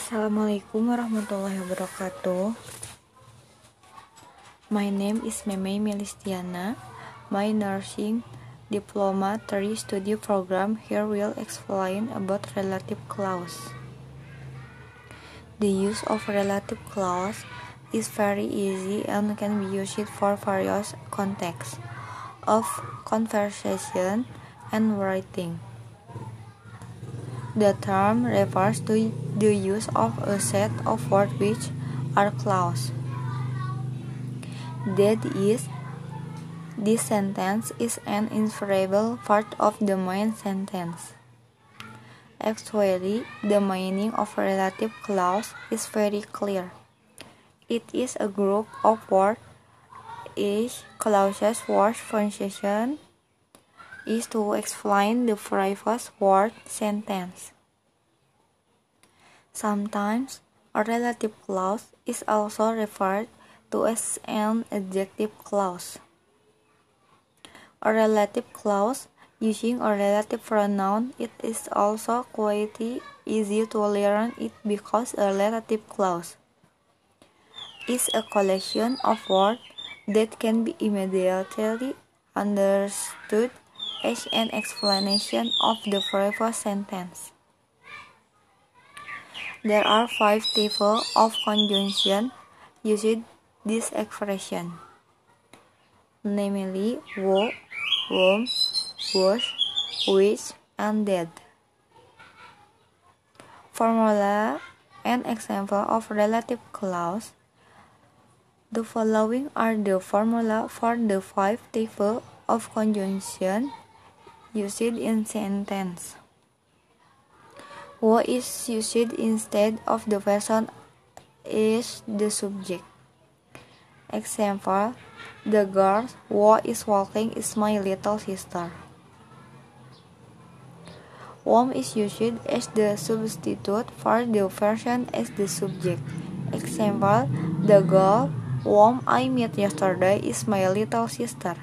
Assalamualaikum warahmatullahi wabarakatuh. My name is Meme Melistiana. My nursing diploma 3 study program here will explain about relative clause. The use of relative clause is very easy and can be used for various contexts of conversation and writing. The term refers to the use of a set of words which are clauses. That is, this sentence is an inseparable part of the main sentence. Actually, the meaning of relative clause is very clear. It is a group of words. Each clause's word function is to explain the previous word sentence. Sometimes a relative clause is also referred to as an adjective clause. A relative clause using a relative pronoun it is also quite easy to learn it because a relative clause is a collection of words that can be immediately understood as an explanation of the previous sentence. There are five types of conjunction using this expression, namely wo, whom, was, which, and that. Formula and example of relative clause. The following are the formula for the five types of conjunction used in sentence. What is used instead of the person is the subject. Example, the girl who is walking is my little sister. Whom is used as the substitute for the person as the subject. Example, the girl whom I met yesterday is my little sister.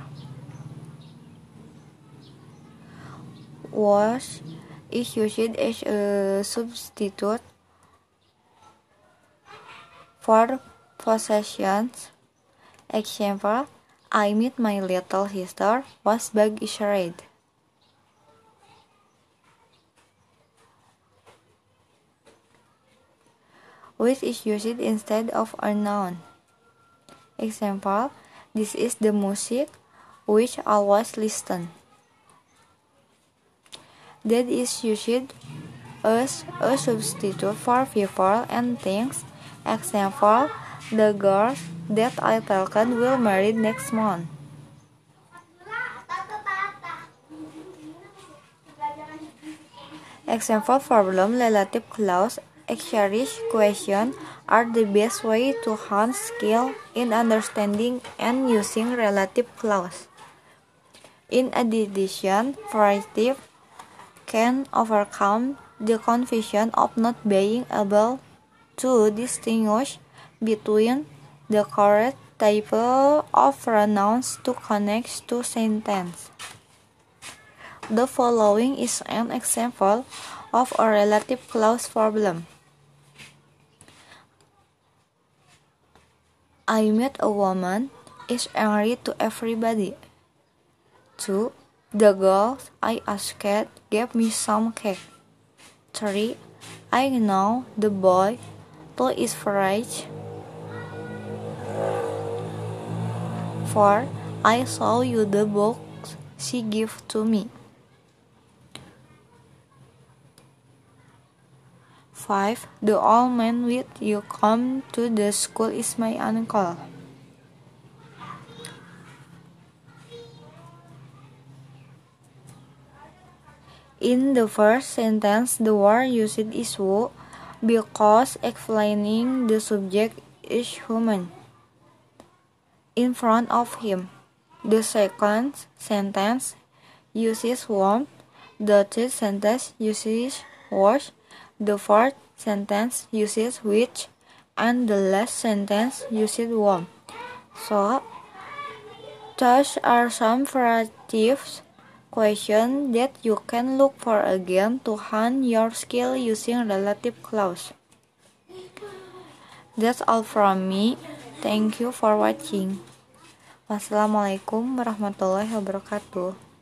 Whose is used as a substitute for possessions. Example, I met my little sister was bag is red. Which is used instead of a noun. Example, this is the music which always listen that is used as a substitute for people and things. Example, the girl that I taken will marry next month. Example problem relative clause exercise question are the best way to hone skill in understanding and using relative clause. In addition, variety can overcome the confusion of not being able to distinguish between the correct type of pronouns to connect to sentence. The following is an example of a relative clause problem. I met a woman is angry to everybody. 2. The girl I asked gave me some cake. 3. I know the boy who is French. 4. I saw you the book she gave to me. 5. The old man with you come to the school is my uncle. In the first sentence, the word used is who because explaining the subject is human in front of him. The second sentence uses whom. The third sentence uses whose. The fourth sentence uses which. And the last sentence uses whom. So, those are some varieties question that you can look for again to hone your skill using relative clause. That's all from me. Thank you for watching. Wassalamualaikum warahmatullahi wabarakatuh.